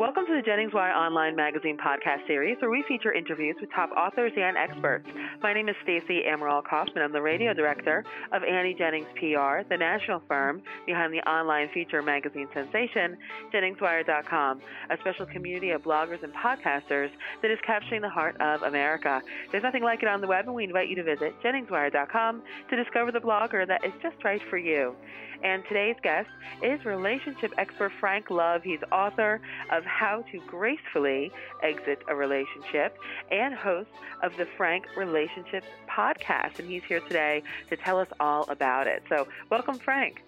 Welcome to the Jennings Wire Online Magazine podcast series, where we feature interviews with top authors and experts. My name is Stacey Amaral Kaufman. I'm the radio director of Annie Jennings PR, the national firm behind the online feature magazine sensation, JenningsWire.com, a special community of bloggers and podcasters that is capturing the heart of America. There's nothing like it on the web, and we invite you to visit JenningsWire.com to discover the blogger that is just right for you. And today's guest is relationship expert Frank Love. He's author of How to Gracefully Exit a Relationship and host of the Frank Relationships podcast. And he's here today to tell us all about it. So, welcome, Frank.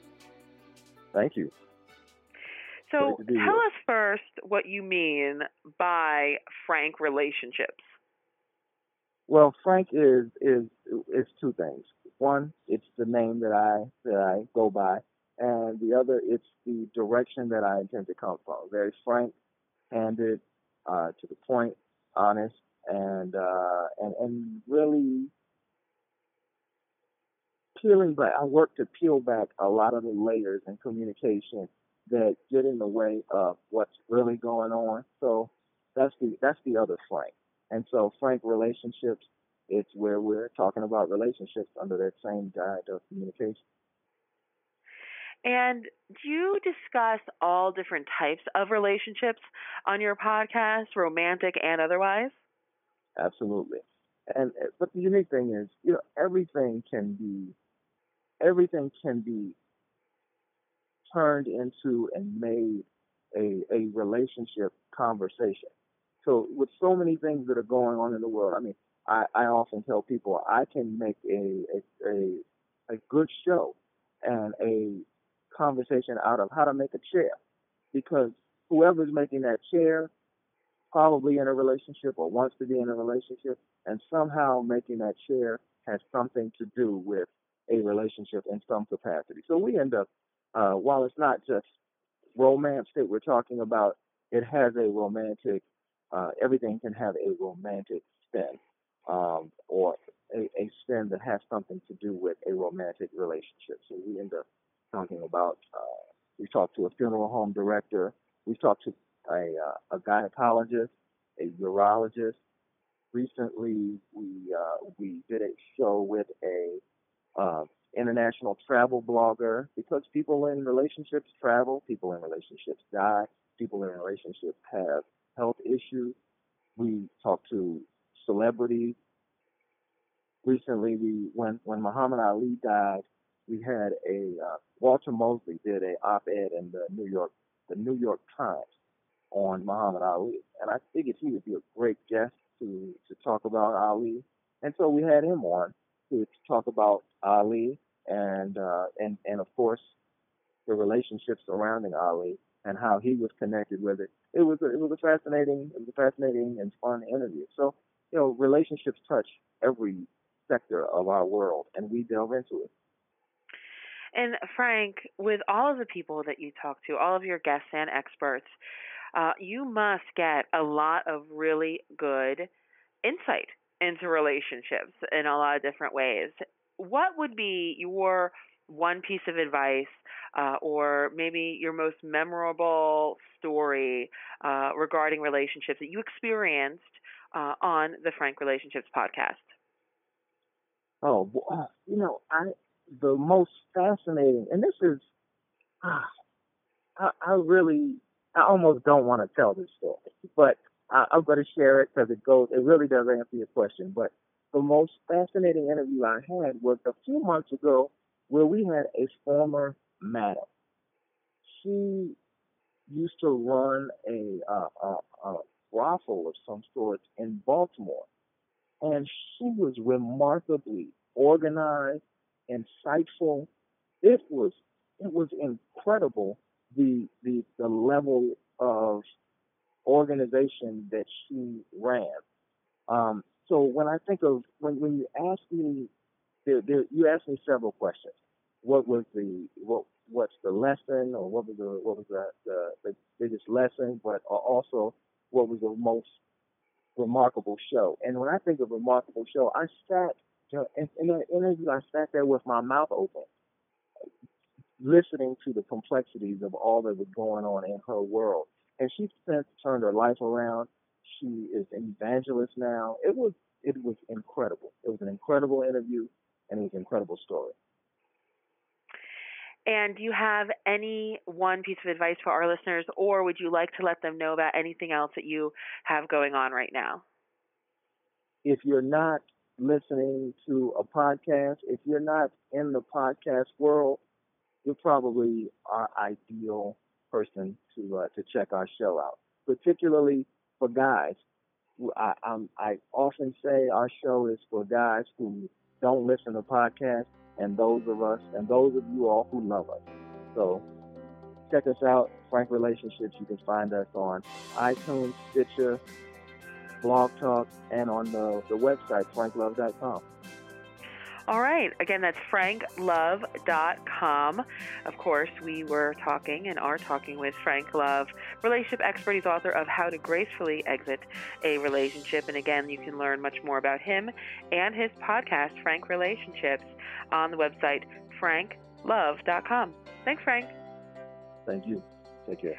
Thank you. So, tell us first what you mean by frank relationships. Well, frank is is is two things. One, it's the name that I that I go by, and the other, it's the direction that I intend to come from. Very frank, candid, uh, to the point, honest, and uh, and and really peeling back. I work to peel back a lot of the layers in communication that get in the way of what's really going on. So that's the that's the other frank. And so frank relationships it's where we're talking about relationships under that same guide of communication. And do you discuss all different types of relationships on your podcast, romantic and otherwise? Absolutely. And but the unique thing is, you know, everything can be everything can be turned into and made a a relationship conversation. So with so many things that are going on in the world, I mean, I, I often tell people I can make a, a, a, a good show and a conversation out of how to make a chair because whoever's making that chair probably in a relationship or wants to be in a relationship and somehow making that chair has something to do with a relationship in some capacity. So we end up, uh, while it's not just romance that we're talking about, it has a romantic, uh, everything can have a romantic spin um, or a, a sin that has something to do with a romantic relationship. So we end up talking about, uh, we talked to a funeral home director, we talked to a, uh, a gynecologist, a urologist. Recently, we uh, we did a show with a uh, international travel blogger because people in relationships travel, people in relationships die, people in relationships have health issues. We talked to celebrities. Recently, we when when Muhammad Ali died, we had a uh, Walter Mosley did a op-ed in the New York the New York Times on Muhammad Ali, and I figured he would be a great guest to to talk about Ali, and so we had him on to, talk about Ali and uh, and and of course the relationships surrounding Ali and how he was connected with it. It was a, it was a fascinating it was a fascinating and fun interview. So you know, relationships touch every sector of our world, and we delve into it. And Frank, with all of the people that you talk to, all of your guests and experts, uh, you must get a lot of really good insight into relationships in a lot of different ways. What would be your one piece of advice uh, or maybe your most memorable story uh, regarding relationships that you experienced uh, on the Frank Relationships podcast? Oh, uh, you know, I the most fascinating, and this is, ah, I, I really, I almost don't want to tell this story, but I, I'm going to share it because it goes, it really does answer your question. But the most fascinating interview I had was a few months ago, where we had a former madam. She used to run a, uh, a, a brothel of some sort in Baltimore. And she was remarkably organized, insightful. It was it was incredible the the the level of organization that she ran. Um, so when I think of when when you ask me, there, there, you asked me several questions. What was the what what's the lesson, or what was the what was the the, the biggest lesson, but also what was the most remarkable show. And when I think of remarkable show, I sat in, in that interview, I sat there with my mouth open, listening to the complexities of all that was going on in her world. And she's since turned her life around. She is an evangelist now. It was it was incredible. It was an incredible interview, and it was an incredible story. And do you have any one piece of advice for our listeners, or would you like to let them know about anything else that you have going on right now? If you're not listening to a podcast, if you're not in the podcast world, you're probably our ideal person to uh, to check our show out, particularly for guys. I, I'm, I often say our show is for guys who don't listen to podcasts and those of us and those of you all who love us. So check us out, Frank Relationships. You can find us on iTunes, Stitcher, Blog Talk, and on the, the website, franklove.com. All right. Again, that's franklove.com. Of course, we were talking and are talking with Frank Love, relationship expert. He's author of How to Gracefully Exit a Relationship. And again, you can learn much more about him and his podcast, Frank Relationships, on the website franklove.com. Thanks, Frank. Thank you. Take care.